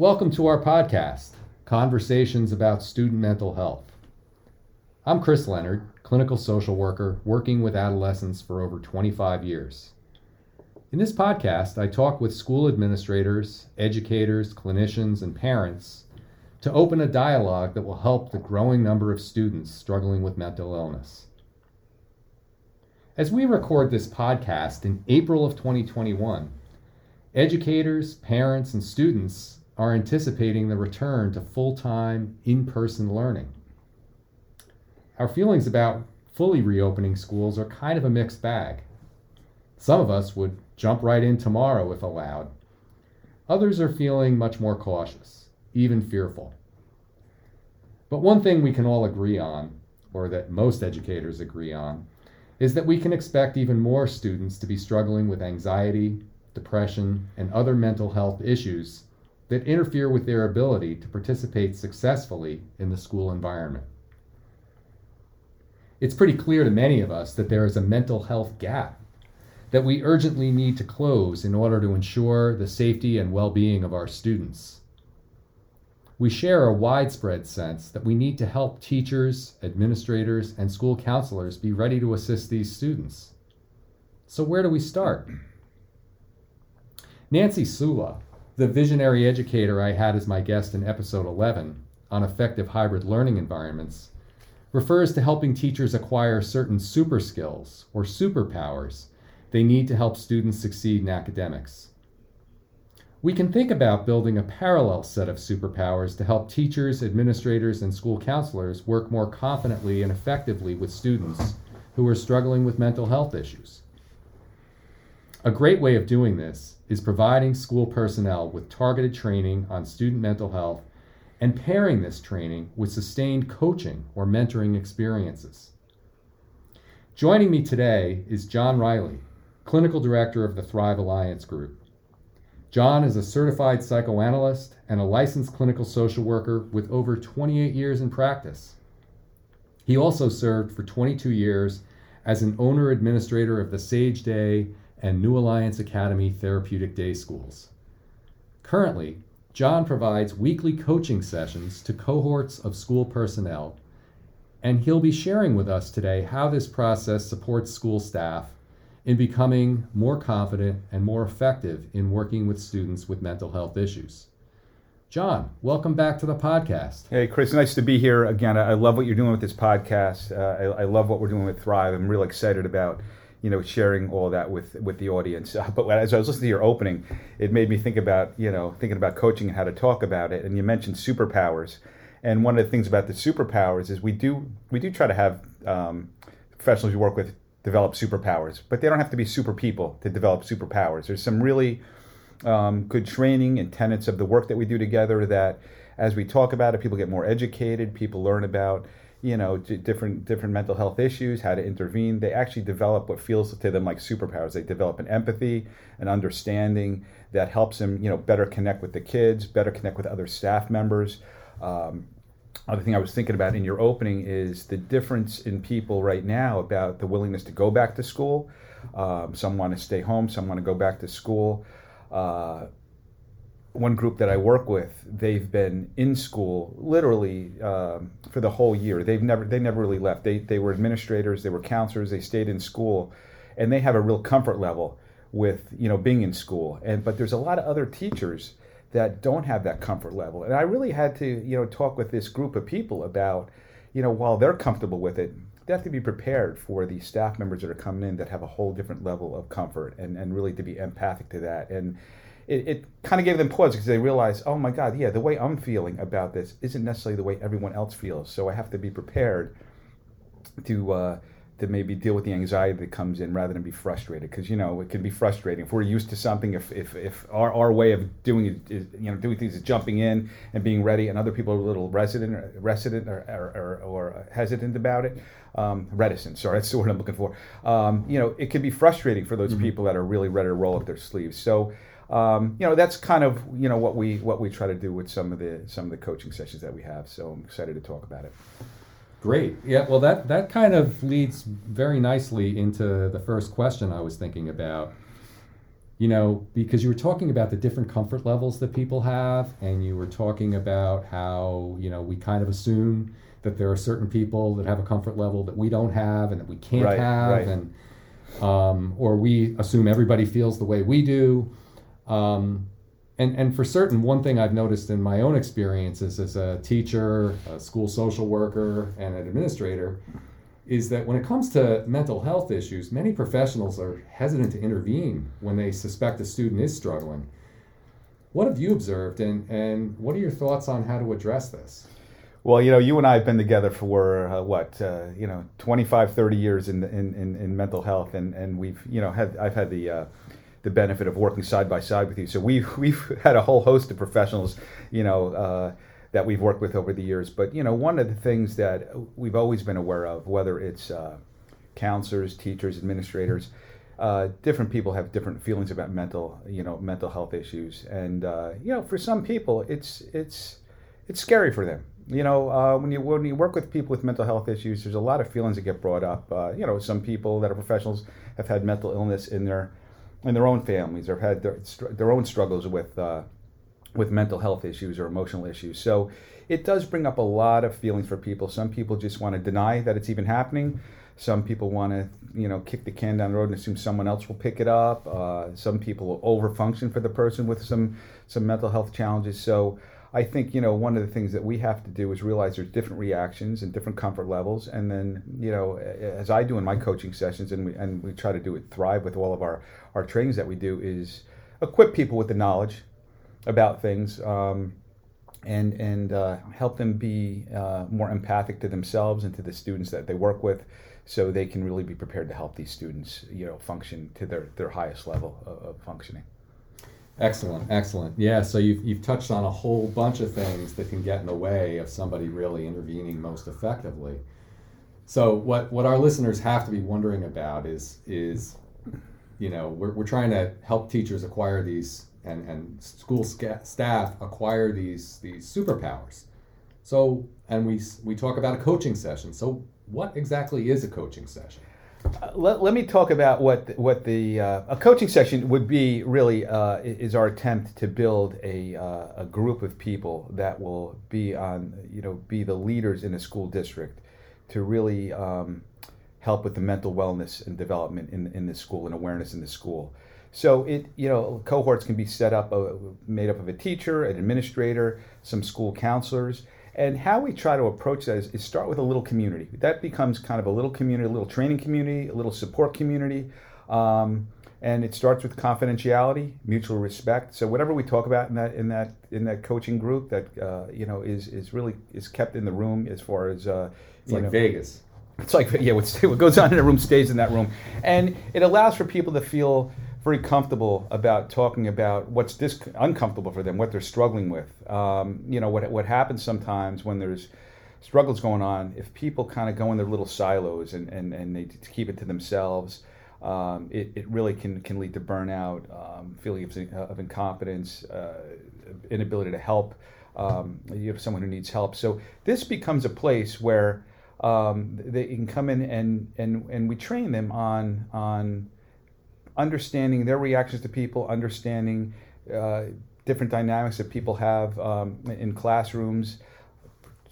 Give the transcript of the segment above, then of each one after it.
Welcome to our podcast, Conversations about Student Mental Health. I'm Chris Leonard, clinical social worker working with adolescents for over 25 years. In this podcast, I talk with school administrators, educators, clinicians, and parents to open a dialogue that will help the growing number of students struggling with mental illness. As we record this podcast in April of 2021, educators, parents, and students are anticipating the return to full time, in person learning. Our feelings about fully reopening schools are kind of a mixed bag. Some of us would jump right in tomorrow if allowed. Others are feeling much more cautious, even fearful. But one thing we can all agree on, or that most educators agree on, is that we can expect even more students to be struggling with anxiety, depression, and other mental health issues that interfere with their ability to participate successfully in the school environment. It's pretty clear to many of us that there is a mental health gap that we urgently need to close in order to ensure the safety and well being of our students we share a widespread sense that we need to help teachers, administrators, and school counselors be ready to assist these students. So, where do we start? Nancy Sula, the visionary educator I had as my guest in episode 11 on effective hybrid learning environments, refers to helping teachers acquire certain super skills or superpowers they need to help students succeed in academics. We can think about building a parallel set of superpowers to help teachers, administrators, and school counselors work more confidently and effectively with students who are struggling with mental health issues. A great way of doing this is providing school personnel with targeted training on student mental health and pairing this training with sustained coaching or mentoring experiences. Joining me today is John Riley, Clinical Director of the Thrive Alliance Group. John is a certified psychoanalyst and a licensed clinical social worker with over 28 years in practice. He also served for 22 years as an owner administrator of the Sage Day and New Alliance Academy Therapeutic Day Schools. Currently, John provides weekly coaching sessions to cohorts of school personnel, and he'll be sharing with us today how this process supports school staff in becoming more confident and more effective in working with students with mental health issues. John, welcome back to the podcast. Hey, Chris, nice to be here again. I love what you're doing with this podcast. Uh, I, I, love what we're doing with Thrive. I'm really excited about you know sharing all that with with the audience. Uh, but as I was listening to your opening, it made me think about you know thinking about coaching and how to talk about it. And you mentioned superpowers, and one of the things about the superpowers is we do we do try to have um, professionals we work with develop superpowers, but they don't have to be super people to develop superpowers. There's some really um, good training and tenets of the work that we do together that, as we talk about it, people get more educated. People learn about you know different different mental health issues, how to intervene. They actually develop what feels to them like superpowers. They develop an empathy, an understanding that helps them you know better connect with the kids, better connect with other staff members. Um, other thing I was thinking about in your opening is the difference in people right now about the willingness to go back to school. Um, some want to stay home, some want to go back to school. Uh, one group that I work with, they've been in school literally um, for the whole year. They've never they never really left. They they were administrators, they were counselors, they stayed in school, and they have a real comfort level with you know being in school. And but there's a lot of other teachers that don't have that comfort level. And I really had to, you know, talk with this group of people about, you know, while they're comfortable with it, they have to be prepared for the staff members that are coming in that have a whole different level of comfort and, and really to be empathic to that. And it, it kind of gave them pause because they realized, oh my God, yeah, the way I'm feeling about this isn't necessarily the way everyone else feels. So I have to be prepared to, uh, to maybe deal with the anxiety that comes in rather than be frustrated because you know it can be frustrating if we're used to something if, if, if our, our way of doing it is you know doing things is jumping in and being ready and other people are a little resident or resident or, or, or, or hesitant about it um, reticent sorry that's the word i'm looking for um, you know it can be frustrating for those mm-hmm. people that are really ready to roll up their sleeves so um, you know that's kind of you know what we what we try to do with some of the some of the coaching sessions that we have so i'm excited to talk about it Great. Yeah, well, that, that kind of leads very nicely into the first question I was thinking about. you know, because you were talking about the different comfort levels that people have, and you were talking about how, you know, we kind of assume that there are certain people that have a comfort level that we don't have and that we can't Right, have, right. and um, or we assume everybody feels the way we do. Um, and, and for certain, one thing I've noticed in my own experiences as a teacher, a school social worker, and an administrator is that when it comes to mental health issues, many professionals are hesitant to intervene when they suspect a student is struggling. What have you observed, and, and what are your thoughts on how to address this? Well, you know, you and I have been together for uh, what, uh, you know, 25, 30 years in, in, in, in mental health, and, and we've, you know, had I've had the uh, the benefit of working side by side with you. So we've we've had a whole host of professionals, you know, uh, that we've worked with over the years. But you know, one of the things that we've always been aware of, whether it's uh, counselors, teachers, administrators, uh, different people have different feelings about mental, you know, mental health issues, and uh, you know, for some people, it's it's it's scary for them. You know, uh, when you when you work with people with mental health issues, there's a lot of feelings that get brought up. Uh, you know, some people that are professionals have had mental illness in their in their own families or have had their, their own struggles with uh, with mental health issues or emotional issues. So it does bring up a lot of feelings for people. Some people just want to deny that it's even happening. Some people want to, you know, kick the can down the road and assume someone else will pick it up. Uh, some people will overfunction for the person with some some mental health challenges. So I think you know one of the things that we have to do is realize there's different reactions and different comfort levels, and then you know as I do in my coaching sessions, and we and we try to do it thrive with all of our our trainings that we do is equip people with the knowledge about things. Um, and and uh, help them be uh, more empathic to themselves and to the students that they work with, so they can really be prepared to help these students, you know, function to their, their highest level of, of functioning. Excellent, excellent. Yeah, so you've, you've touched on a whole bunch of things that can get in the way of somebody really intervening most effectively. So what, what our listeners have to be wondering about is is you know we're, we're trying to help teachers acquire these and, and school sca- staff acquire these these superpowers. So and we we talk about a coaching session. So what exactly is a coaching session? Uh, let, let me talk about what what the uh, a coaching session would be. Really, uh, is our attempt to build a uh, a group of people that will be on you know be the leaders in a school district to really um, help with the mental wellness and development in in the school and awareness in the school. So it you know cohorts can be set up uh, made up of a teacher, an administrator, some school counselors. And how we try to approach that is, is start with a little community. That becomes kind of a little community, a little training community, a little support community. Um, and it starts with confidentiality, mutual respect. So whatever we talk about in that in that in that coaching group, that uh, you know is is really is kept in the room as far as uh, It's you like know, Vegas. it's like yeah, what's, what goes on in a room stays in that room, and it allows for people to feel very comfortable about talking about what's dis- uncomfortable for them, what they're struggling with. Um, you know what what happens sometimes when there's struggles going on. If people kind of go in their little silos and and, and they keep it to themselves. Um, it, it really can, can lead to burnout, um, feeling of, of incompetence, uh, inability to help. Um, you have someone who needs help. So this becomes a place where um, they can come in and, and, and we train them on, on understanding their reactions to people, understanding uh, different dynamics that people have um, in classrooms,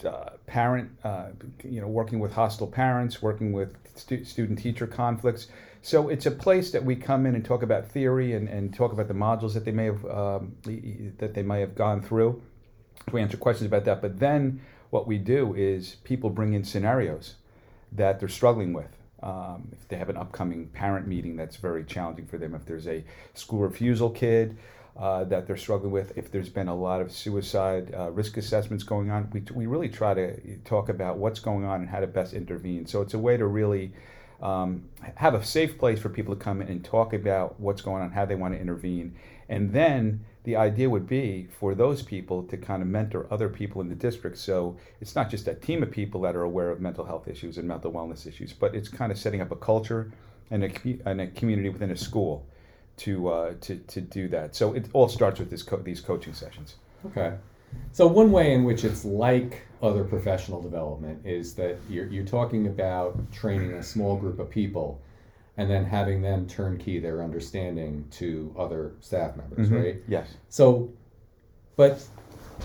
uh, parent, uh, you know, working with hostile parents, working with stu- student-teacher conflicts. So it's a place that we come in and talk about theory and, and talk about the modules that they may have um, that they may have gone through. We answer questions about that, but then what we do is people bring in scenarios that they're struggling with. Um, if they have an upcoming parent meeting that's very challenging for them, if there's a school refusal kid uh, that they're struggling with, if there's been a lot of suicide uh, risk assessments going on, we, we really try to talk about what's going on and how to best intervene. So it's a way to really um, have a safe place for people to come in and talk about what's going on, how they want to intervene. And then the idea would be for those people to kind of mentor other people in the district. So it's not just a team of people that are aware of mental health issues and mental wellness issues, but it's kind of setting up a culture and a, and a community within a school to, uh, to, to do that. So it all starts with this co- these coaching sessions. Okay. So one way in which it's like other professional development is that you're, you're talking about training a small group of people. And then having them turnkey their understanding to other staff members, Mhm. right? Yes. So, but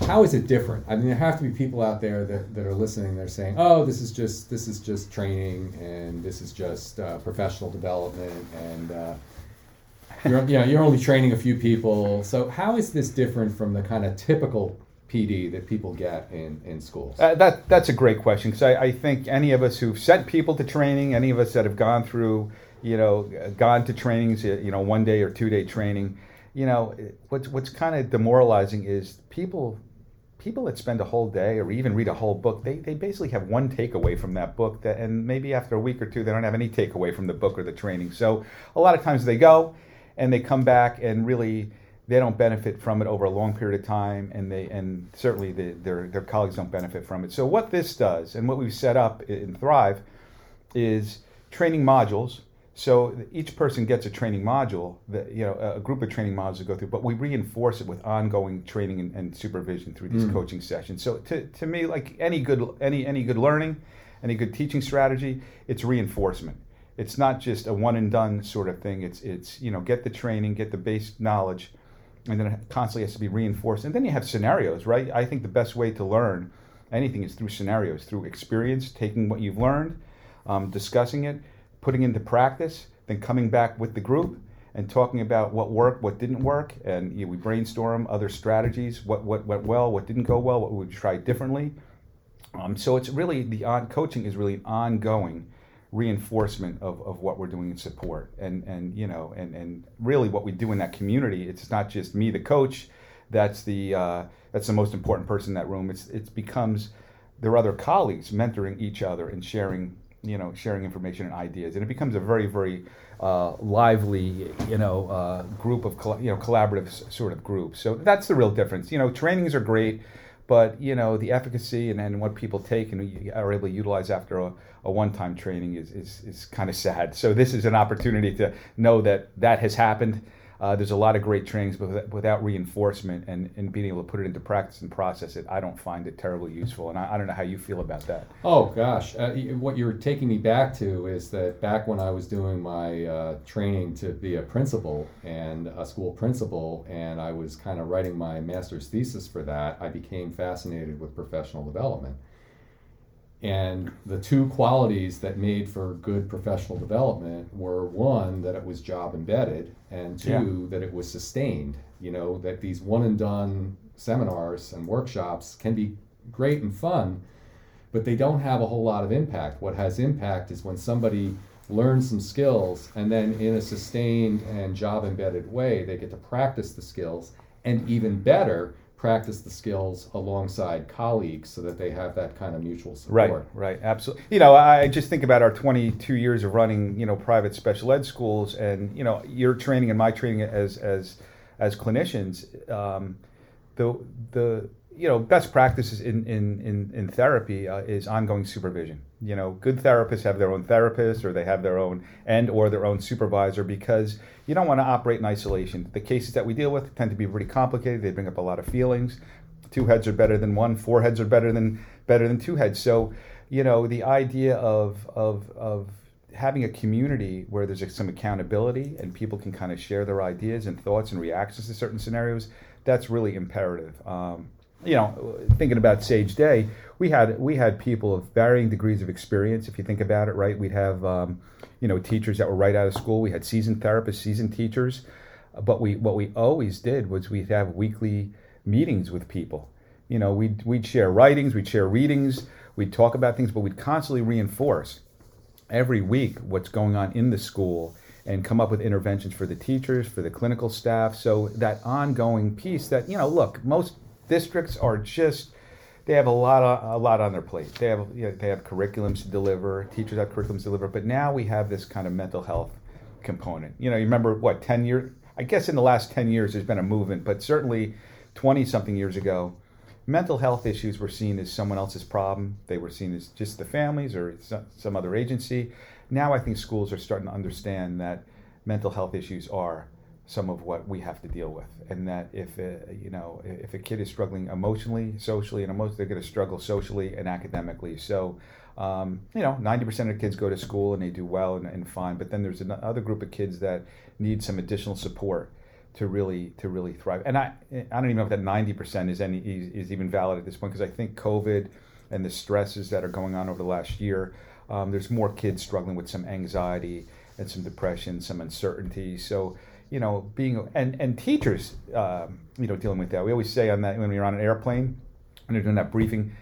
how is it different? I mean, there have to be people out there that, that are listening. They're saying, "Oh, this is just this is just training, and this is just uh, professional development, and uh, you're you know you're only training a few people." So, how is this different from the kind of typical PD that people get in in schools? Uh, that that's a great question because I, I think any of us who've sent people to training, any of us that have gone through, you know, gone to trainings, uh, you know, one day or two day training, you know, what's what's kind of demoralizing is people people that spend a whole day or even read a whole book, they, they basically have one takeaway from that book that and maybe after a week or two they don't have any takeaway from the book or the training. So a lot of times they go and they come back and really they don't benefit from it over a long period of time and they and certainly the, their their colleagues don't benefit from it. So what this does and what we've set up in Thrive is training modules so each person gets a training module, that, you know, a group of training modules to go through, but we reinforce it with ongoing training and, and supervision through these Mm. coaching sessions. So to, to me, like any good any any good learning, any good teaching strategy, it's reinforcement. It's not just a one and done sort of thing. It's it's you know get the training, get the base knowledge, and then it constantly has to be reinforced. And then you have scenarios, right? I think the best way to learn anything is through scenarios, through experience, taking what you've learned, um, discussing it, putting into practice, then coming back with the group and talking about what worked, what didn't work, and you know, we brainstorm other strategies, what what went well, what didn't go well, what we would try differently. Um, so it's really the on coaching is really an ongoing reinforcement of, of what we're doing in support and and you know and and really what we do in that community it's not just me the coach that's the uh, that's the most important person in that room it's it becomes there are other colleagues mentoring each other and sharing you know sharing information and ideas. And it becomes a very very uh, lively you know uh, group of you know collaborative sort of group so that's the real difference. You know trainings are great but you know the efficacy and, and what people take and are able to utilize after a, a one-time training is, is, is kind of sad. So this is an opportunity to know that that has happened uh, there's a lot of great trainings, but without- reinforcement and, and being able to put it into practice and process it, I don't find it terribly useful. And I, I don't know how you feel about that. Oh gosh, uh, what you're taking me back to is that back when I was doing my uh, training to be a principal and a school principal, and I was kind of writing my master's thesis for that, I became fascinated with professional development. And the two qualities that made for good professional development were one, that it was job embedded, and two, Yeah. that it was sustained. You know, that these one and done seminars and workshops can be great and fun, but they don't have a whole lot of impact. What has impact is when somebody learns some skills and then in a sustained and job embedded way, they get to practice the skills and even better, practice the skills alongside colleagues so that they have that kind of mutual support. Right, right, absolutely. You know, I just think about our 22 years of running, you know, private special ed schools, and you know, your training and my training as as as clinicians. Um, the the you know best practices in in in, in therapy uh, is ongoing supervision. You know, good therapists have their own therapist, or they have their own and or their own supervisor because you don't want to operate in isolation. The cases that we deal with tend to be pretty complicated. They bring up a lot of feelings. Two heads are better than one. Four heads are better than better than two heads. So, you know, the idea of of of having a community where there's some accountability and people can kind of share their ideas and thoughts and reactions to certain scenarios, that's really imperative. Um, you know, thinking about Sage Day, we had we had people of varying degrees of experience. If you think about it, right, we'd have um, you know teachers that were right out of school. We had seasoned therapists, seasoned teachers, but we what we always did was we'd have weekly meetings with people. You know, we'd we'd share writings, we'd share readings, we'd talk about things, but we'd constantly reinforce every week what's going on in the school and come up with interventions for the teachers, for the clinical staff. So that ongoing piece that, you know, look, most districts are just they have a lot of, a lot on their plate. They have you know, they have curriculums to deliver, teachers have curriculums to deliver, but now we have this kind of mental health component. You know, you remember what 10 years I guess in the last 10 years there's been a movement, but certainly 20 something years ago mental health issues were seen as someone else's problem. They were seen as just the families or some other agency. Now I think schools are starting to understand that mental health issues are some of what we have to deal with, and that if a, you know if a kid is struggling emotionally, socially, and emotionally, they're going to struggle socially and academically. So, um, you know, ninety percent of kids go to school and they do well and, and fine, but then there's another group of kids that need some additional support to really to really thrive. And I I don't even know if that ninety percent is any is even valid at this point because I think COVID and the stresses that are going on over the last year, um, there's more kids struggling with some anxiety and some depression, some uncertainty. So you know, being and and teachers, um, you know, dealing with that. We always say on that when you're on an airplane and you're doing that briefing,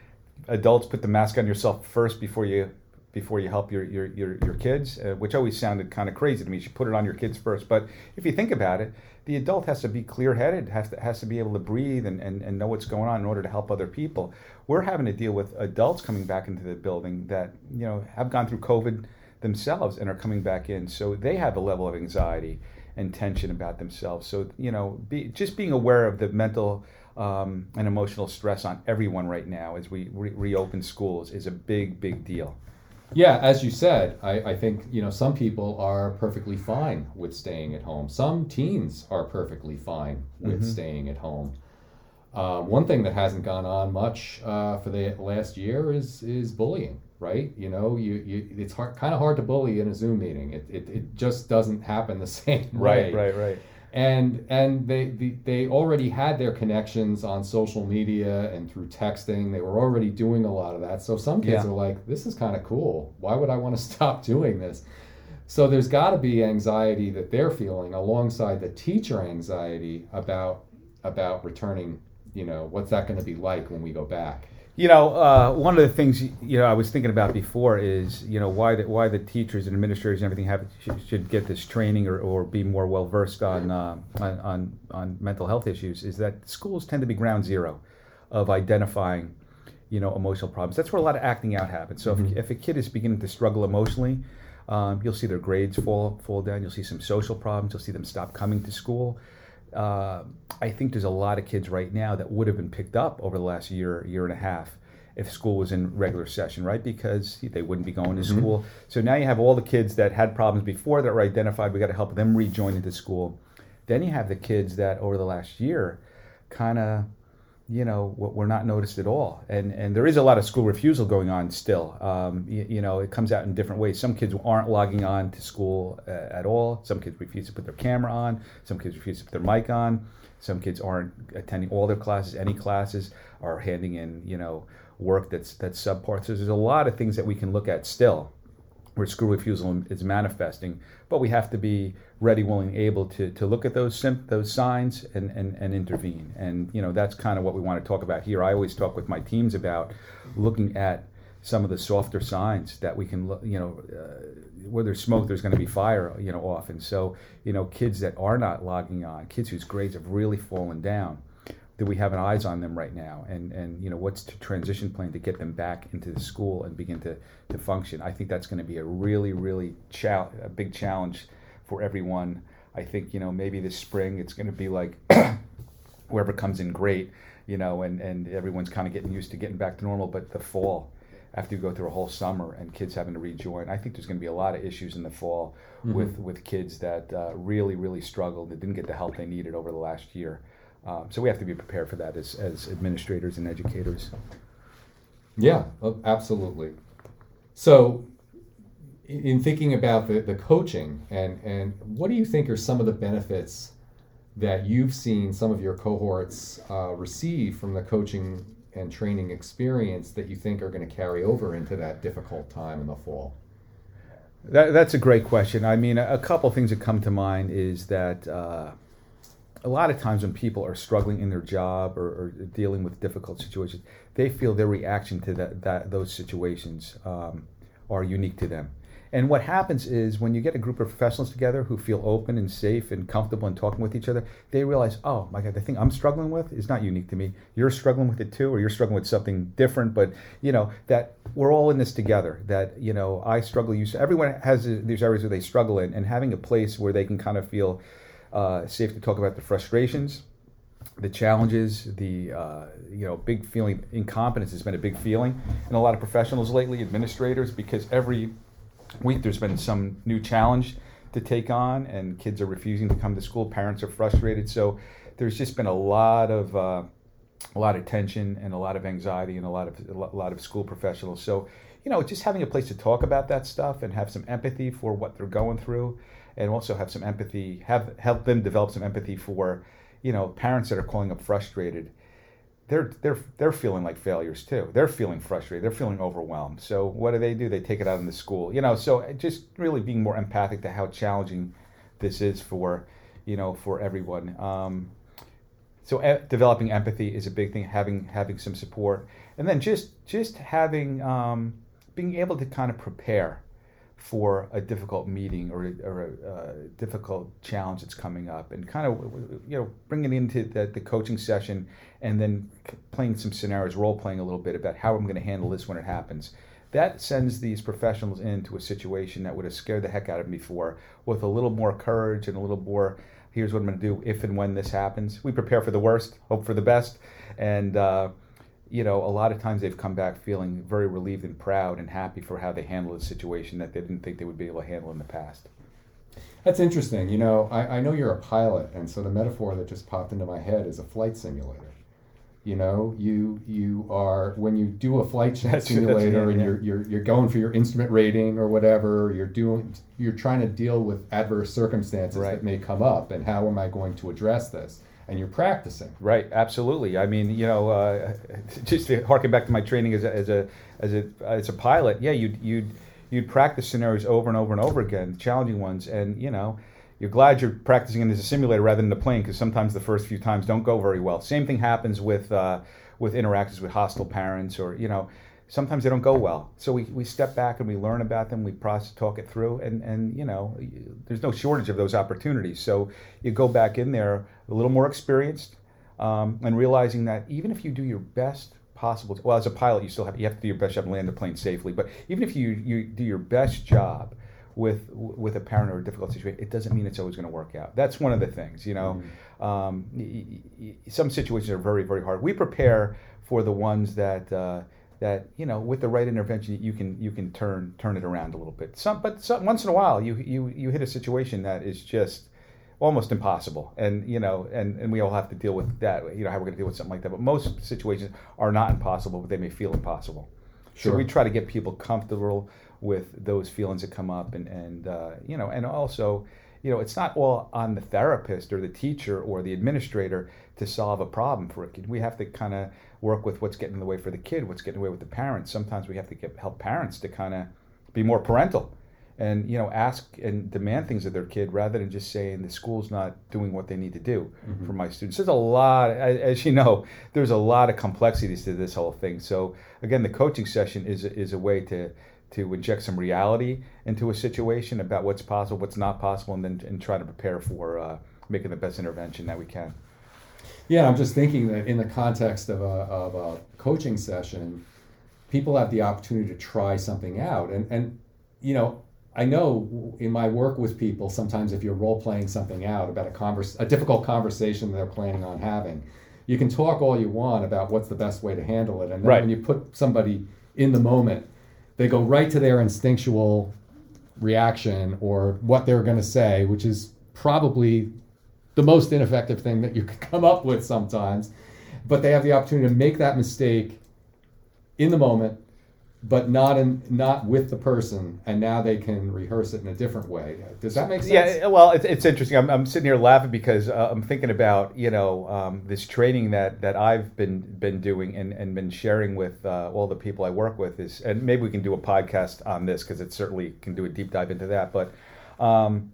adults put the mask on yourself first before you before you help your your your, your kids, uh, which always sounded kind of crazy to me. You should put it on your kids first. But if you think about it, the adult has to be clear headed, has to has to be able to breathe and, and, and know what's going on in order to help other people. We're having to deal with adults coming back into the building that you know have gone through COVID themselves and are coming back in, so they have a level of anxiety and tension about themselves. So you know, be, just being aware of the mental um, and emotional stress on everyone right now as we re- reopen schools is a big, big deal. Yeah, as you said, I, I think you know some people are perfectly fine with staying at home. Some teens are perfectly fine with mm-hmm. staying at home. Uh, one thing that hasn't gone on much uh, for the last year is is bullying right? You know, you, you it's hard, kind of hard to bully in a Zoom meeting. It, it, it just doesn't happen the same way. Right, right, right. And and they, they they already had their connections on social media and through texting. They were already doing a lot of that. So some kids yeah. are like, "This is kind of cool. Why would I want to stop doing this?" So there's got to be anxiety that they're feeling alongside the teacher anxiety about about returning. You know, what's that going to be like when we go back? You know, uh, one of the things you know I was thinking about before is you know why the, why the teachers and administrators and everything have should, should get this training or, or be more well versed on, uh, on, on on mental health issues is that schools tend to be ground zero of identifying you know emotional problems. That's where a lot of acting out happens. So mm-hmm. if, if a kid is beginning to struggle emotionally, um, you'll see their grades fall fall down. You'll see some social problems. You'll see them stop coming to school uh, I think there's a lot of kids right now that would have been picked up over the last year, year and a half if school was in regular session, right? Because they wouldn't be going to mm-hmm. school. So now you have all the kids that had problems before that were identified. We got to help them rejoin into school. Then you have the kids that over the last year kind of you know we're not noticed at all. And and there is a lot of school refusal going on still. Um, you, you, know it comes out in different ways. Some kids aren't logging on to school uh, at all. Some kids refuse to put their camera on. Some kids refuse to put their mic on. Some kids aren't attending all their classes. Any classes are handing in you know work that's that's subpar. So there's a lot of things that we can look at still where school refusal is manifesting, but we have to be ready, willing, able to, to look at those sim- those signs and, and, and intervene. And you know that's kind of what we want to talk about here. I always talk with my teams about looking at some of the softer signs that we can look. You know, uh, where there's smoke, there's going to be fire. You know, often. So you know, kids that are not logging on, kids whose grades have really fallen down do we have an eyes on them right now. And and you know what's the transition plan to get them back into the school and begin to to function? I think that's going to be a really really cha- a big challenge for everyone. I think you know maybe this spring it's going to be like whoever comes in great you know and and everyone's kind of getting used to getting back to normal. But the fall after you go through a whole summer and kids having to rejoin i think there's going to be a lot of issues in the fall mm-hmm. with with kids that uh, really really struggled that didn't get the help they needed over the last year um, so we have to be prepared for that as, as administrators and educators. Yeah, absolutely. So, in thinking about the, the coaching, and, and what do you think are some of the benefits that you've seen some of your cohorts uh, receive from the coaching and training experience that you think are going to carry over into that difficult time in the fall? That, that's a great question. I mean, a, a couple things that come to mind is that uh, a lot of times when people are struggling in their job or, or dealing with difficult situations, they feel their reaction to that, that those situations um, are unique to them. And what happens is when you get a group of professionals together who feel open and safe and comfortable in talking with each other, they realize, oh my God, the thing I'm struggling with is not unique to me. You're struggling with it too, or you're struggling with something different. But you know that we're all in this together. That you know I struggle. You everyone has these areas where they struggle in, and having a place where they can kind of feel uh, safe to talk about the frustrations, the challenges, the uh, you know big feeling incompetence has been a big feeling in a lot of professionals lately, administrators, because every week there's been some new challenge to take on, and kids are refusing to come to school. Parents are frustrated. So there's just been a lot of uh, a lot of tension and a lot of anxiety and a lot of a lot of school professionals. So you know, just having a place to talk about that stuff and have some empathy for what they're going through, and also have some empathy, have help them develop some empathy for, you know, parents that are calling up frustrated. They're they're they're feeling like failures too. They're feeling frustrated. They're feeling overwhelmed. So what do they do? They take it out in the school. You know, so just really being more empathic to how challenging this is for, you know, for everyone. Um, so e- developing empathy is a big thing. Having having some support, and then just just having um, being able to kind of prepare for a difficult meeting or, a, or a, uh, difficult challenge that's coming up and kind of you know bringing it into the, the coaching session and then playing some scenarios role playing a little bit about how i'm going to handle this when it happens. That sends these professionals into a situation that would have scared the heck out of me before with a little more courage and a little more here's what i'm going to do if and when this happens. We prepare for the worst hope for the best and uh, you know, a lot of times they've come back feeling very relieved and proud and happy for how they handled a situation that they didn't think they would be able to handle in the past. That's interesting. You know, I, I know you're a pilot, and so the metaphor that just popped into my head is a flight simulator. You know, you you are when you do a flight that's, simulator that's, yeah, and yeah. you're, you're you're going for your instrument rating or whatever, you're doing you're trying to deal with adverse circumstances right. that may come up, and how am I going to address this? And you're practicing. Right, absolutely. I mean, you know, uh, just to harken back to my training as a as a as a as a pilot, yeah, you'd you'd you'd practice scenarios over and over and over again, challenging ones, and you know, you're glad you're practicing it as a simulator rather than the plane because sometimes the first few times don't go very well. Same thing happens with uh, with interactions with hostile parents or you know sometimes they don't go well. So we, we step back and we learn about them, we process, talk it through, and, and you know, there's no shortage of those opportunities. So you go back in there a little more experienced um, and realizing that even if you do your best possible, well, as a pilot, you still have, you have to do your best job and land the plane safely, but even if you, you do your best job with with a parent or a difficult situation, it doesn't mean it's always going to work out. That's one of the things, you know. Mm-hmm. Um, some situations are very, very hard. We prepare for the ones that uh, that you know with the right intervention you can you can turn turn it around a little bit. Some, but some, once in a while you you you hit a situation that is just almost impossible, and you know and and we all have to deal with that. You know how we're going to deal with something like that. But most situations are not impossible, but they may feel impossible. Sure. So we try to get people comfortable with those feelings that come up, and and uh, you know and also you know, it's not all on the therapist or the teacher or the administrator to solve a problem for a kid. We have to kind of work with what's getting in the way for the kid, what's getting in the way with the parents. Sometimes we have to get help parents to kind of be more parental and you know ask and demand things of their kid rather than just saying the school's not doing what they need to do mm-hmm. for my students there's a lot as you know there's a lot of complexities to this whole thing so again the coaching session is is a way to to inject some reality into a situation about what's possible what's not possible and then and try to prepare for uh, making the best intervention that we can yeah, I'm just thinking that in the context of a, of a coaching session, people have the opportunity to try something out. And, and, you know, I know in my work with people, sometimes if you're role playing something out about a, converse, a difficult conversation they're planning on having, you can talk all you want about what's the best way to handle it. And then right. when you put somebody in the moment, they go right to their instinctual reaction or what they're going to say, which is probably the most ineffective thing that you could come up with sometimes. But they have the opportunity to make that mistake in the moment, but not in not with the person, and now they can rehearse it in a different way. Does that make sense? Yeah. Well, it's, it's interesting. I'm, I'm sitting here laughing because uh, I'm thinking about you know um, this training that that I've been been doing and, and been sharing with uh, all the people I work with is, and maybe we can do a podcast on this because it certainly can do a deep dive into that, but. Um,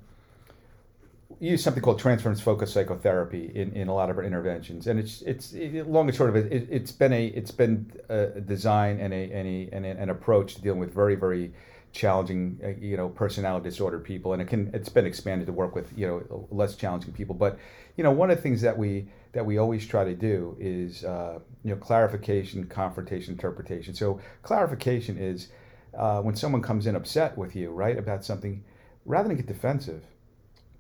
use something called transference focused psychotherapy in, in a lot of our interventions, and it's it's it, long and short of it, it, has been a it's been a design and a, and a, and a an approach to dealing with very very challenging uh, you know personality disorder people, and it can it's been expanded to work with you know less challenging people. But you know one of the things that we that we always try to do is uh, you know clarification, confrontation, interpretation. So clarification is uh, when someone comes in upset with you, right, about something, rather than get defensive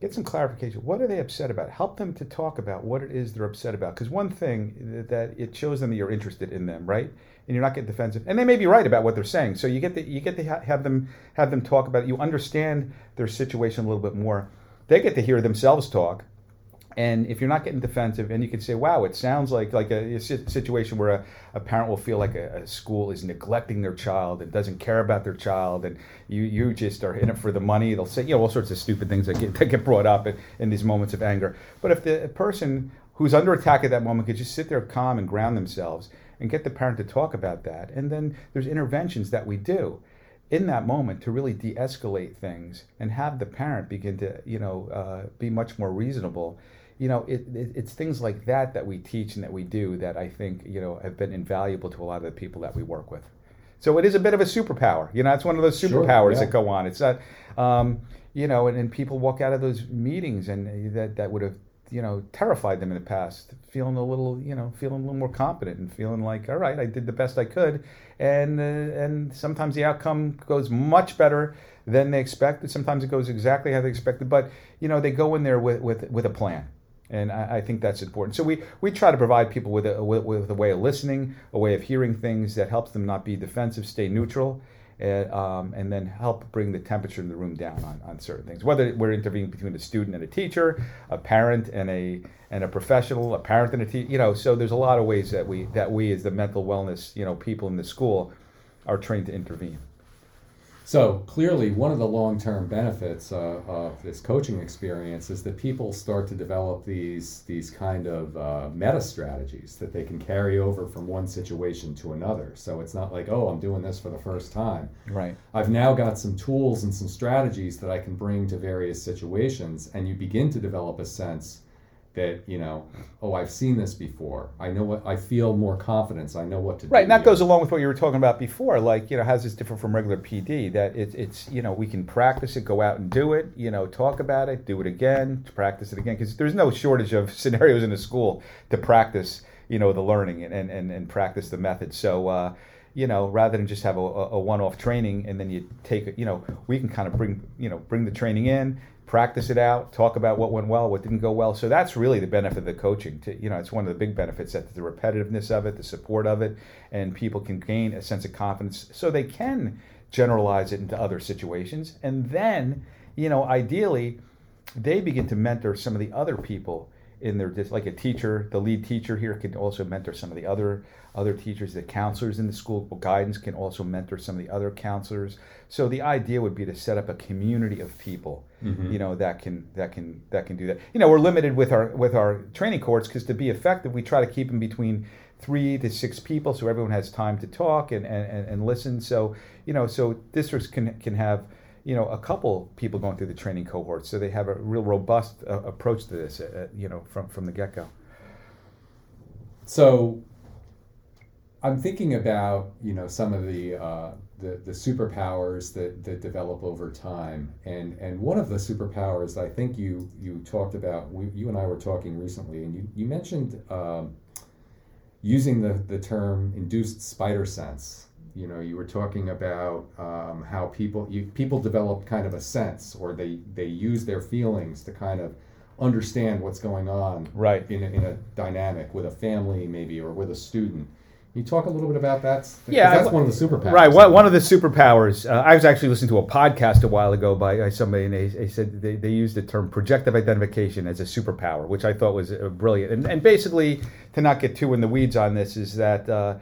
get some clarification. What are they upset about? Help them to talk about what it is they're upset about. Because one thing that it shows them that you're interested in them, right? And you're not getting defensive. And they may be right about what they're saying. So you get to you get to ha- have them have them talk about it. You understand their situation a little bit more. They get to hear themselves talk. And if you're not getting defensive, and you can say, "Wow, it sounds like like a, a situation where a, a, parent will feel like a, a, school is neglecting their child and doesn't care about their child, and you you just are in it for the money." They'll say, you know, all sorts of stupid things that get that get brought up in, in these moments of anger. But if the person who's under attack at that moment could just sit there calm and ground themselves and get the parent to talk about that, and then there's interventions that we do in that moment to really de-escalate things and have the parent begin to you know uh, be much more reasonable you know, it, it, it's things like that that we teach and that we do that I think, you know, have been invaluable to a lot of the people that we work with. So it is a bit of a superpower. You know, it's one of those superpowers sure, yeah. that go on. It's not, um, you know, and, and people walk out of those meetings and that, that would have, you know, terrified them in the past, feeling a little, you know, feeling a little more confident and feeling like, all right, I did the best I could. And, uh, and sometimes the outcome goes much better than they expected. Sometimes it goes exactly how they expected, but, you know, they go in there with, with, with a plan and I, I, think that's important. So we, we try to provide people with a, with, with, a way of listening, a way of hearing things that helps them not be defensive, stay neutral, and, um, and then help bring the temperature in the room down on, on certain things. Whether we're intervening between a student and a teacher, a parent and a and a professional, a parent and a teacher, you know. So there's a lot of ways that we that we as the mental wellness you know people in the school are trained to intervene. So clearly, one of the long-term benefits uh, of this coaching experience is that people start to develop these these kind of uh, meta strategies that they can carry over from one situation to another. So it's not like, oh, I'm doing this for the first time. Right. I've now got some tools and some strategies that I can bring to various situations, and you begin to develop a sense that you know oh i've seen this before. I know what i feel more confidence. I know what to right, do right and that goes along with what you were talking about before like you know how's this different from regular pd that it, it's you know we can practice it go out and do it you know talk about it do it again practice it again because there's no shortage of scenarios in the school to practice you know the learning and and, and practice the method. So uh, you know, rather than just have a, a one-off training and then you take it, you know, we can kind of bring, you know, bring the training in, practice it out, talk about what went well, what didn't go well. So that's really the benefit of the coaching. To, you know, it's one of the big benefits that the repetitiveness of it, the support of it, and people can gain a sense of confidence so they can generalize it into other situations. And then, you know, ideally, they begin to mentor some of the other people in their like a teacher the lead teacher here can also mentor some of the other other teachers the counselors in the school guidance can also mentor some of the other counselors. So the idea would be to set up a community of people mm-hmm. you know that can that can that can do that. You know we're limited with our with our training cohorts because to be effective we try to keep them between three to six people so everyone has time to talk and and, and listen. So you know so districts can can have you know a couple people going through the training cohort, so they have a real robust uh, approach to this, uh, uh, you know, from from the get go. So, I'm thinking about you know some of the uh, the, the superpowers that, that develop over time, and and one of the superpowers I think you you talked about. We, you and I were talking recently, and you you mentioned. Um, using the, the term induced spider sense you know you were talking about um, how people you, people develop kind of a sense or they they use their feelings to kind of understand what's going on right. in a, in a dynamic with a family maybe or with a student. You talk a little bit about that? Yeah that's one of the superpowers. Right one, one of the superpowers uh, i was actually listening to a podcast a while ago by, by somebody and they, they said they, they used the term projective identification as a superpower which i thought was uh, brilliant. And, and basically to not get too in the weeds on this is that uh,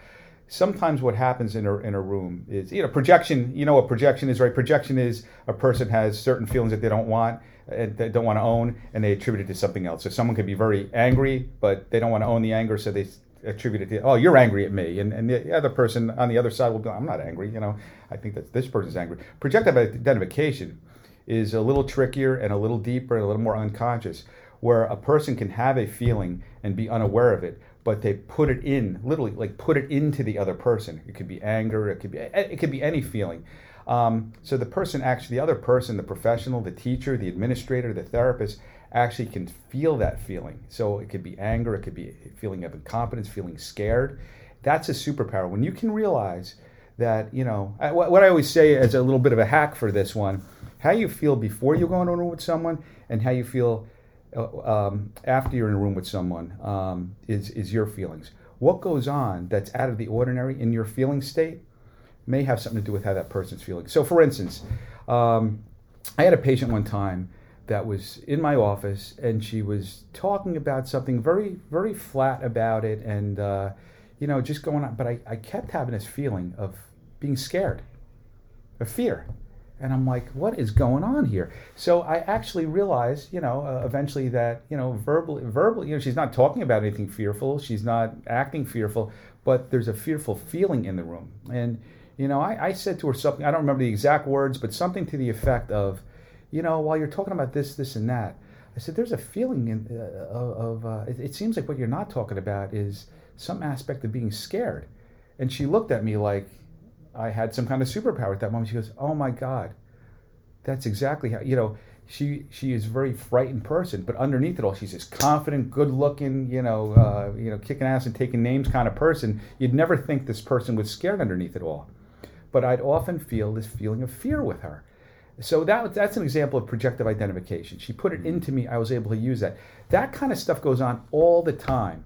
sometimes what happens in a, in a room is you know projection you know what projection is right? Projection is a person has certain feelings that they don't want uh, and they don't want to own and they attribute it to something else. So someone could be very angry but they don't want to own the anger so they attribute it to oh you're angry at me and, and the other person on the other side will go i'm not angry you know? I think that this person's angry. Projective identification is a little trickier and a little deeper and a little more unconscious where a person can have a feeling and be unaware of it but they put it in literally like put it into the other person. It could be anger it could be it could be any feeling. Um, so the person actually the other person the professional the teacher the administrator the therapist actually can feel that feeling. So it could be anger it could be a feeling of incompetence feeling scared. That's a superpower. When you can realize that you know what I always say as a little bit of a hack for this one, how you feel before you go into a room with someone, and how you feel um, after you're in a room with someone um, is is your feelings. What goes on that's out of the ordinary in your feeling state may have something to do with how that person's feeling. So, for instance, um, I had a patient one time that was in my office, and she was talking about something very, very flat about it, and uh, you know, just going on. But I, I kept having this feeling of being scared, of fear. And I'm like, what is going on here? So I actually realized, you know, uh, eventually that, you know, verbally, verbally, you know, she's not talking about anything fearful. She's not acting fearful, but there's a fearful feeling in the room. And, you know, I, I said to her something, I don't remember the exact words, but something to the effect of, you know, while you're talking about this, this, and that, I said, there's a feeling in, uh, of, uh, it, it seems like what you're not talking about is some aspect of being scared. And she looked at me like, I had some kind of superpower at that moment. She goes, "Oh my God, that's exactly how you know." She she is a very frightened person, but underneath it all, she's this confident, good-looking, you know, uh, you know, kicking ass and taking names kind of person. You'd never think this person was scared underneath it all, but I'd often feel this feeling of fear with her. So that that's an example of projective identification. She put it into me. I was able to use that. That kind of stuff goes on all the time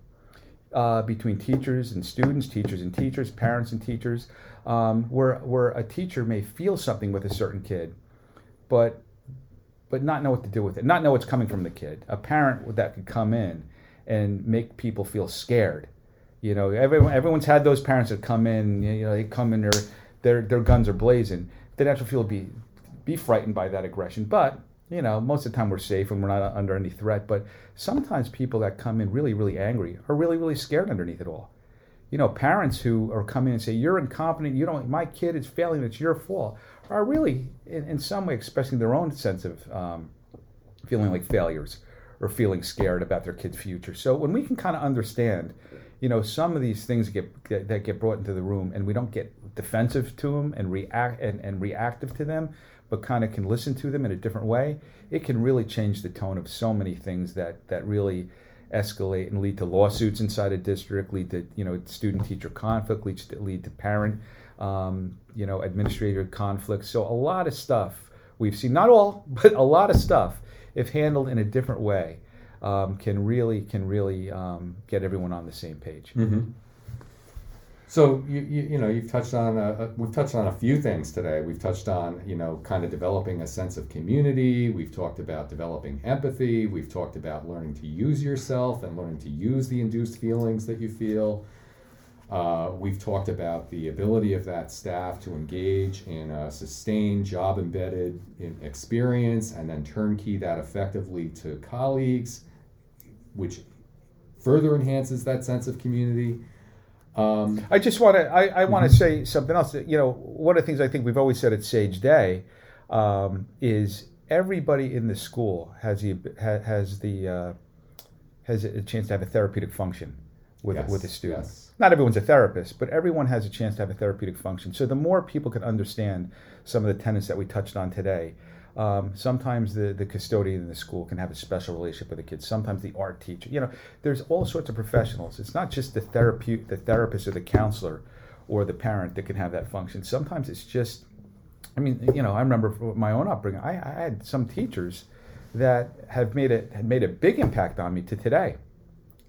uh, between teachers and students, teachers and teachers, parents and teachers, um, where where a teacher may feel something with a certain kid, but but not know what to do with it, not know what's coming from the kid. A parent that could come in and make people feel scared. You know, everyone everyone's had those parents that come in. You know, they come in their their their guns are blazing. They naturally feel be be frightened by that aggression, but you know, most of the time we're safe and we're not under any threat. But sometimes people that come in really, really angry are really, really scared underneath it all. You know, parents who are coming and say, "You're incompetent. You don't. My kid is failing. It's your fault," are really, in, in some way, expressing their own sense of um, feeling like failures or feeling scared about their kid's future. So when we can kind of understand, you know, some of these things get, get that get brought into the room, and we don't get defensive to them and react and, and reactive to them, but kind of can listen to them in a different way, it can really change the tone of so many things that that really escalate and lead to lawsuits inside a district, lead to you know student teacher conflict, lead to, lead to parent um, you know administrator conflict. So a lot of stuff we've seen, not all, but a lot of stuff, if handled in a different way, um, can really can really um, get everyone on the same page. Mm-hmm. So you, you, you know you've touched on a, a, we've touched on a few things today. We've touched on you know kind of developing a sense of community. We've talked about developing empathy. We've talked about learning to use yourself and learning to use the induced feelings that you feel. Uh, we've talked about the ability of that staff to engage in a sustained job embedded experience and then turnkey that effectively to colleagues, which further enhances that sense of community. Um, I just want to I, I want to mm-hmm. say something else. You know, one of the things I think we've always said at Sage Day um, is everybody in the school has the has the uh, has a chance to have a therapeutic function with yes, with a student. Yes. Not everyone's a therapist, but everyone has a chance to have a therapeutic function. So the more people can understand some of the tenets that we touched on today, um, sometimes the, the custodian in the school can have a special relationship with the kids. Sometimes the art teacher. You know, there's all sorts of professionals. It's not just the therapeutic, the therapist or the counselor or the parent that can have that function. Sometimes it's just, I mean, you know, I remember my own upbringing. I, I had some teachers that have made it had made a big impact on me to today.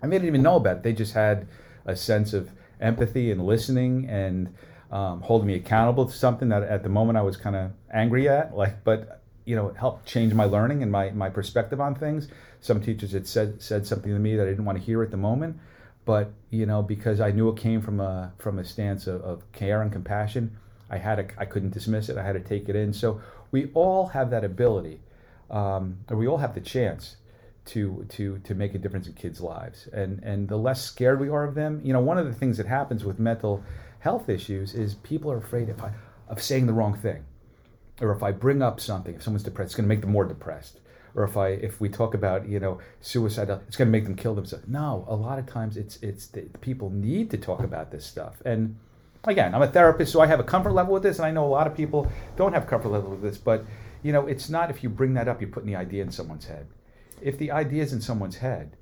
I didn't even know about it. They just had a sense of empathy and listening and um, holding me accountable to something that at the moment I was kind of angry at. Like, but you know it helped change my learning and my, my perspective on things. Some teachers had said said something to me that I didn't want to hear at the moment, but you know because I knew it came from a from a stance of, of care and compassion, I had to, I couldn't dismiss it. I had to take it in. So we all have that ability, um, or we all have the chance to to to make a difference in kids' lives. And and the less scared we are of them, you know, one of the things that happens with mental health issues is people are afraid of of saying the wrong thing or if I bring up something, if someone's depressed, it's going to make them more depressed. Or if I if we talk about you know suicide, it's going to make them kill themselves. No, a lot of times it's it's the, people need to talk about this stuff. And again, I'm a therapist, so I have a comfort level with this, and I know a lot of people don't have comfort level with this. But you know, it's not if you bring that up, you're putting the idea in someone's head. If the idea is in someone's head,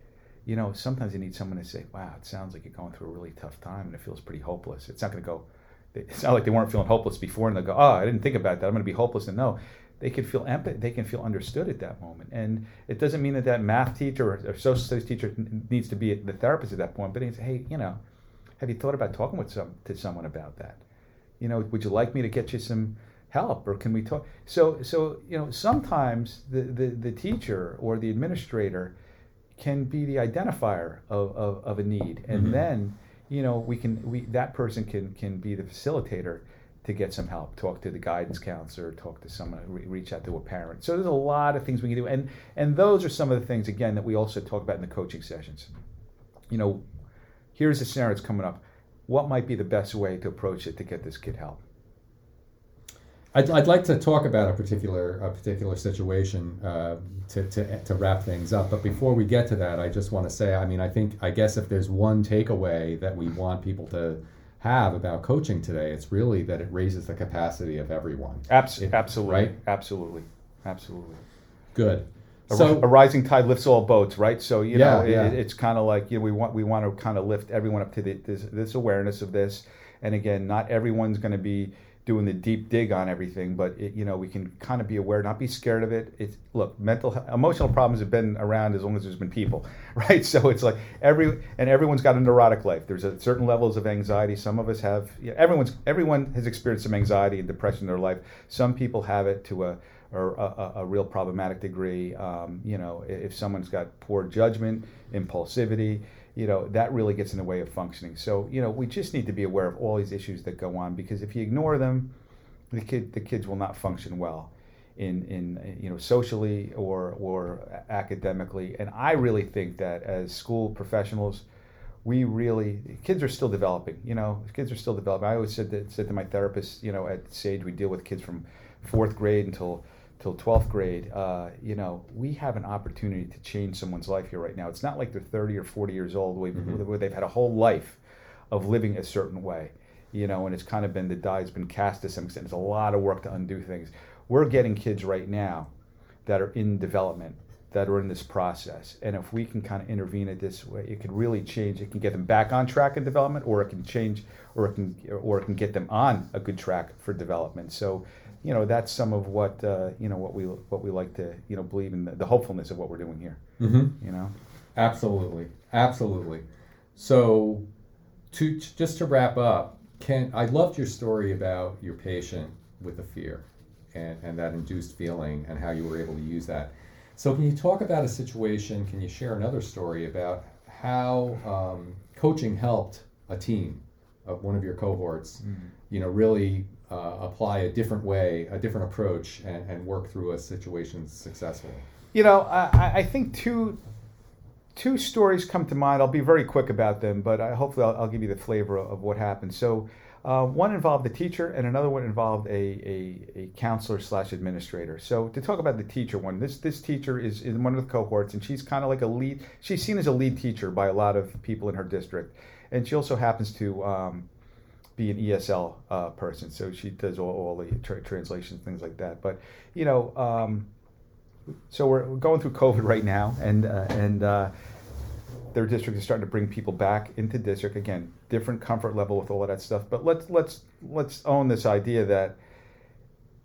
you know, sometimes you need someone to say, "Wow, it sounds like you're going through a really tough time, and it feels pretty hopeless." It's not going to go it's not like they weren't feeling hopeless before and they'll go, oh, I didn't think about that. I'm going to be hopeless. And no, they can feel empathy. They can feel understood at that moment. And it doesn't mean that that math teacher or, or social studies teacher needs to be the therapist at that point. But it's, hey, you know, have you thought about talking with some to someone about that? You know, would you like me to get you some help or can we talk? So, so you know, sometimes the, the, the teacher or the administrator can be the identifier of, of, of a need. And Mhm. then, you know, we can, we, that person can, can be the facilitator to get some help, talk to the guidance counselor, talk to someone, re- reach out to a parent. So there's a lot of things we can do. And, and those are some of the things, again, that we also talk about in the coaching sessions. You know, here's a scenario that's coming up. What might be the best way to approach it to get this kid help? I'd, I'd like to talk about a particular a particular situation uh, to, to to wrap things up. But before we get to that, I just want to say, I mean, I think I guess if there's one takeaway that we want people to have about coaching today, it's really that it raises the capacity of everyone. Abs- It- absolutely, right? absolutely, absolutely. Good. A, So a rising tide lifts all boats, right? So you know, Yeah, it, it's kind of like you know, we want we want to kind of lift everyone up to the, this, this awareness of this. And again, not everyone's going to be doing the deep dig on everything, but it, you know, we can kind of be aware, not be scared of it. It's look, mental, emotional problems have been around as long as there's been people, right? So it's like every and everyone's got a neurotic life. There's a certain levels of anxiety. Some of us have. You know, everyone's everyone has experienced some anxiety and depression in their life. Some people have it to a or a, a, real problematic degree. Um, you know, if someone's got poor judgment, impulsivity, you know, that really gets in the way of functioning. So, you know, we just need to be aware of all these issues that go on because if you ignore them, the kid, the kids will not function well in, in you know, socially or, or academically. And I really think that as school professionals, we really kids are still developing you know kids are still developing i always said that said to my therapist you know at sage we deal with kids from fourth grade until till 12th grade uh, you know we have an opportunity to change someone's life here right now it's not like they're 30 or 40 years old where, Mhm. they've had a whole life of living a certain way you know and it's kind of been the die's been cast to some extent it's a lot of work to undo things we're getting kids right now that are in development that are in this process. And if we can kind of intervene at this way, it could really change. It can get them back on track in development, or it can change, or it can, or it can get them on a good track for development. So, you know, that's some of what uh, you know what we what we like to you know believe in the, the hopefulness of what we're doing here. Mm-hmm. You know. Absolutely, absolutely. So, to just to wrap up, Ken, I loved your story about your patient with the fear and, and that induced feeling and how you were able to use that. So, can you talk about a situation? Can you share another story about how um, coaching helped a team of one of your cohorts? You know, really uh, apply a different way, a different approach, and, and work through a situation successfully. You know, I, I- think two two stories come to mind. I'll be very quick about them, but I, hopefully I'll, I'll give you the flavor of, what happened. So, uh, one involved the teacher, and another one involved a, a, a counselor slash administrator. So, to talk about the teacher one, this this teacher is in one of the cohorts, and she's kind of like a lead. She's seen as a lead teacher by a lot of people in her district, and she also happens to. Um, be an ESL uh, person, so she does all, all the tra- translations, things like that. But you know, um, so we're, we're going through COVID right now, and uh, and uh, their district is starting to bring people back into district again. Different comfort level with all of that stuff, but let's let's let's own this idea that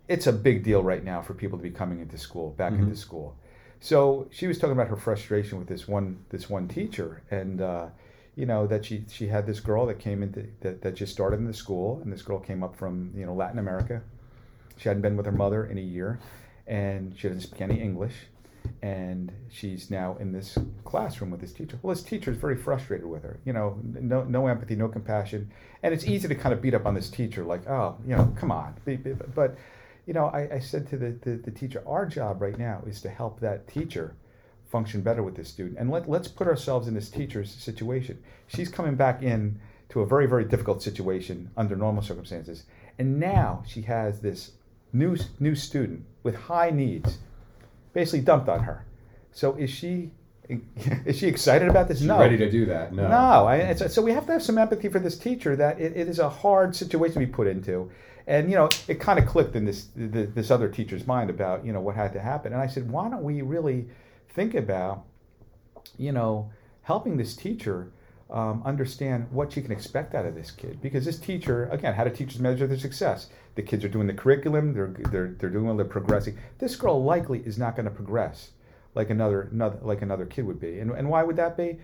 it's a big deal right now for people to be coming into school, back Mhm. into school. So she was talking about her frustration with this one this one teacher, and uh, you know that she she had this girl that came into that, that just started in the school, and this girl came up from you know Latin America. She hadn't been with her mother in a year, and she doesn't speak any English, and she's now in this classroom with this teacher. Well, this teacher is very frustrated with her. You know, no no empathy, no compassion, and it's easy to kind of beat up on this teacher, like, oh, you know, come on. But you know, I, I said to the, the, the teacher, our job right now is to help that teacher function better with this student. And let, let's put ourselves in this teacher's situation. She's coming back in to a very, very difficult situation under normal circumstances. And now she has this new, new student with high needs basically dumped on her. So is she, is she excited about this? She's no. ready to do that. No. No, I, it's, so we have to have some empathy for this teacher that it, it is a hard situation to be put into, and you know it kind of clicked in this this other teacher's mind about you know what had to happen, and I said, why don't we really think about you know helping this teacher um, understand what she can expect out of this kid. Because this teacher again how do teachers measure their success. The kids are doing the curriculum they're they're, they're doing well they're progressing. This girl likely is not going to progress like another, another like another kid would be. And, and why would that be?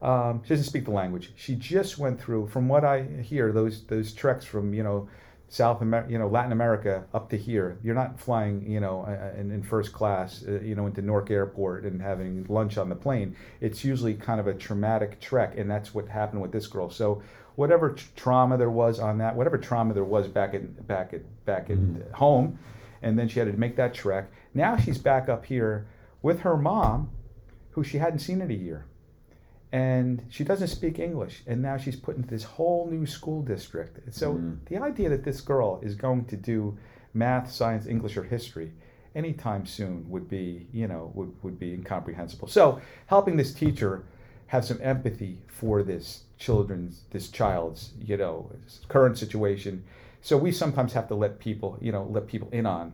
Um, she doesn't speak the language. She just went through from what i hear those those treks from you know South America, you know, Latin America up to here. You're not flying, you know, in, in first class, uh, you know, into Newark Airport and having lunch on the plane. It's usually kind of a traumatic trek, and that's what happened with this girl. So, whatever t- trauma there was on that, whatever trauma there was back in back at back at mm-hmm. home, and then she had to make that trek. Now she's back up here with her mom, who she hadn't seen in a year and she doesn't speak English, and now she's put into this whole new school district. So mm. the idea that this girl is going to do math, science, English, or history anytime soon would be, you know, would, would be incomprehensible. So helping this teacher have some empathy for this children's, this child's, you know, current situation. So we sometimes have to let people, you know, let people in on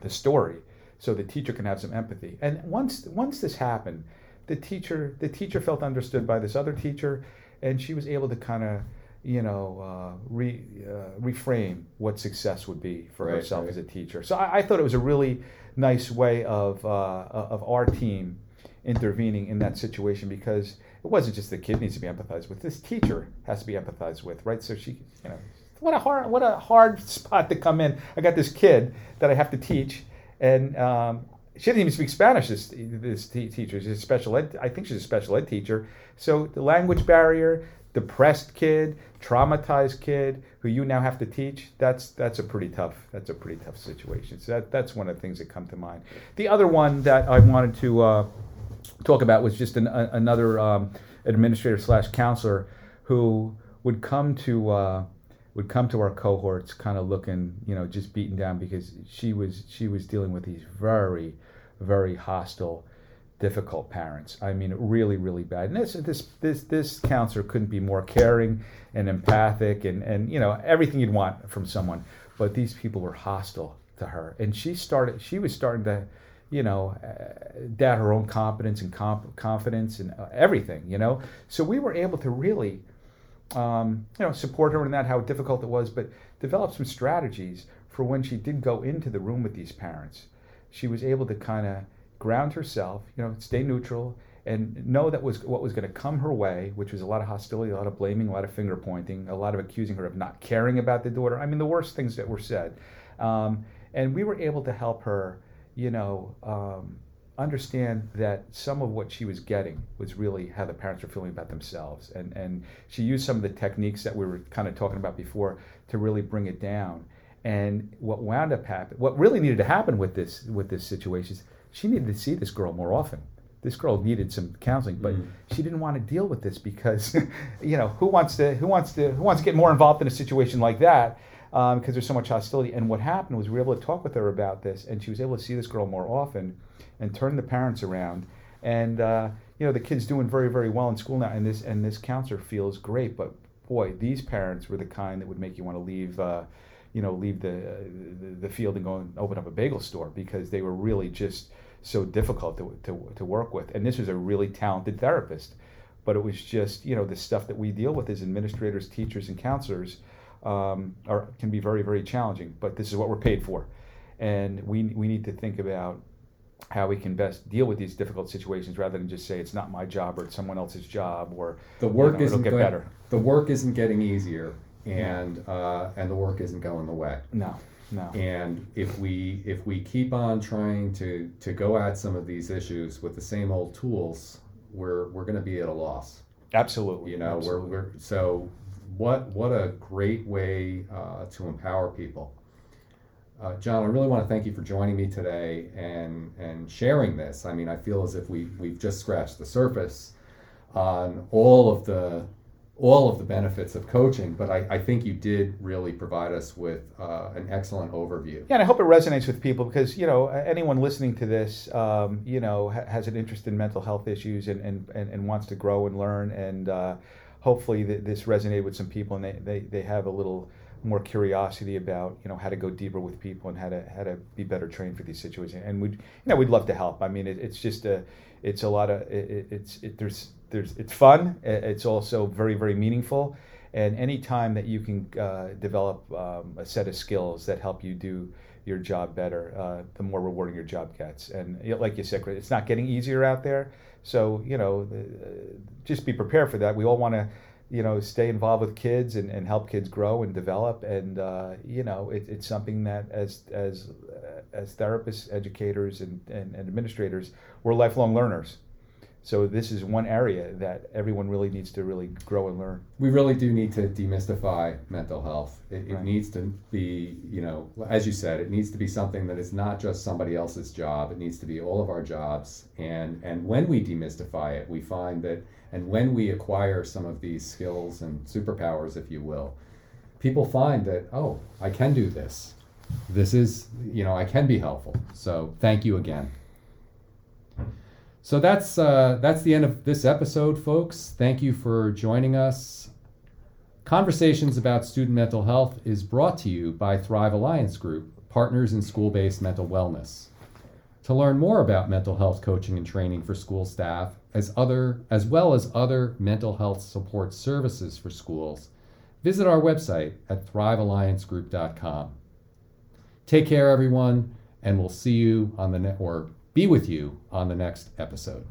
the story so the teacher can have some empathy. And once once this happened, the teacher the teacher felt understood by this other teacher, and she was able to kind of you know uh, re, uh, reframe what success would be for right, herself right. as a teacher. So I, I, thought it was a really nice way of uh, of our team intervening in that situation because it wasn't just the kid needs to be empathized with. This teacher has to be empathized with, right? So she, you know, what a hard what a hard spot to come in. I got this kid that I have to teach, and um, she didn't even speak Spanish. This this teacher, she's a special ed. I think she's a special ed teacher. So the language barrier, depressed kid, traumatized kid, who you now have to teach. That's that's a pretty tough. That's a pretty tough situation. So that that's one of the things that come to mind. The other one that I wanted to uh, talk about was just an, a, another um, administrator slash counselor who would come to. Uh, would come to our cohorts kind of looking you know just beaten down because she was she was dealing with these very very hostile, difficult parents. I mean, really, really bad. And this this this this counselor couldn't be more caring and empathic and and you know everything you'd want from someone. But these people were hostile to her, and she started. She was starting to, you know, uh, doubt her own competence and comp- confidence and uh, everything. You know, so we were able to really. Um, you know, support her in that, how difficult it was, but develop some strategies for when she did go into the room with these parents she was able to kind of ground herself, you know, stay neutral, and know that was what was going to come her way, which was a lot of hostility, a lot of blaming, a lot of finger pointing, a lot of accusing her of not caring about the daughter. I mean, the worst things that were said. Um, and we were able to help her, you know, um, understand that some of what she was getting was really how the parents were feeling about themselves. And, and she used some of the techniques that we were kind of talking about before to really bring it down. And what wound up happening, what really needed to happen with this with this situation is she needed to see this girl more often. This girl needed some counseling, but mm. she didn't want to deal with this because, you know, who wants to who wants to who wants to get more involved in a situation like that because um, there's so much hostility. And what happened was we were able to talk with her about this, and she was able to see this girl more often and turn the parents around. And uh, you know, the kid's doing very very well in school now, and this and this counselor feels great. But boy, these parents were the kind that would make you want to leave. Uh, you know, leave the, the, the field and go and open up a bagel store because they were really just so difficult to, to, to work with. And this was a really talented therapist, but it was just, you know, the stuff that we deal with as administrators, teachers, and counselors um, are, can be very, very challenging. But this is what we're paid for. And we, we need to think about how we can best deal with these difficult situations rather than just say it's not my job or it's someone else's job or the work you know, isn't get going, better. The work isn't getting easier and uh, and the work isn't going the way. No, no. And if we if we keep on trying to to go at some of these issues with the same old tools, we're we're going to be at a loss. Absolutely. You know, Absolutely. we're we're so what what a great way uh, to empower people. Uh, John, I really want to thank you for joining me today and and sharing this. I mean, I feel as if we we've just scratched the surface on all of the all of the benefits of coaching, but I, I think you did really provide us with uh, an excellent overview. Yeah, and I hope it resonates with people because you know anyone listening to this, um, you know, ha- has an interest in mental health issues and, and, and, and, wants to grow and learn, and uh, hopefully th- this resonated with some people and they, they, they have a little more curiosity about you know how to go deeper with people and how to how to be better trained for these situations. And we'd you know we'd love to help. I mean it, it's just a it's a lot of it, it's it, there's there's it's fun. It's also very very meaningful. And any time that you can uh, develop um, a set of skills that help you do your job better, uh, the more rewarding your job gets. And like you said, it's not getting easier out there. So you know, uh, just be prepared for that. We all want to you know stay involved with kids and, and help kids grow and develop and uh, you know it, it's something that as as as therapists educators and, and, and, administrators we're lifelong learners so this is one area that everyone really needs to really grow and learn we really do need to demystify mental health it, it right. needs to be you know as you said it needs to be something that is not just somebody else's job it needs to be all of our jobs and and when we demystify it we find that and when we acquire some of these skills and superpowers, if you will, people find that, oh, I can do this. This is, you know, I can be helpful. So thank you again. So that's uh, that's the end of this episode, folks. Thank you for joining us. Conversations about student mental health is brought to you by Thrive Alliance Group, partners in school-based mental wellness. To learn more about mental health coaching and training for school staff, as other as well as other mental health support services for schools, visit our website at thrivealliancegroup.com. Take care everyone, and we'll see you on the ne- or be with you on the next episode.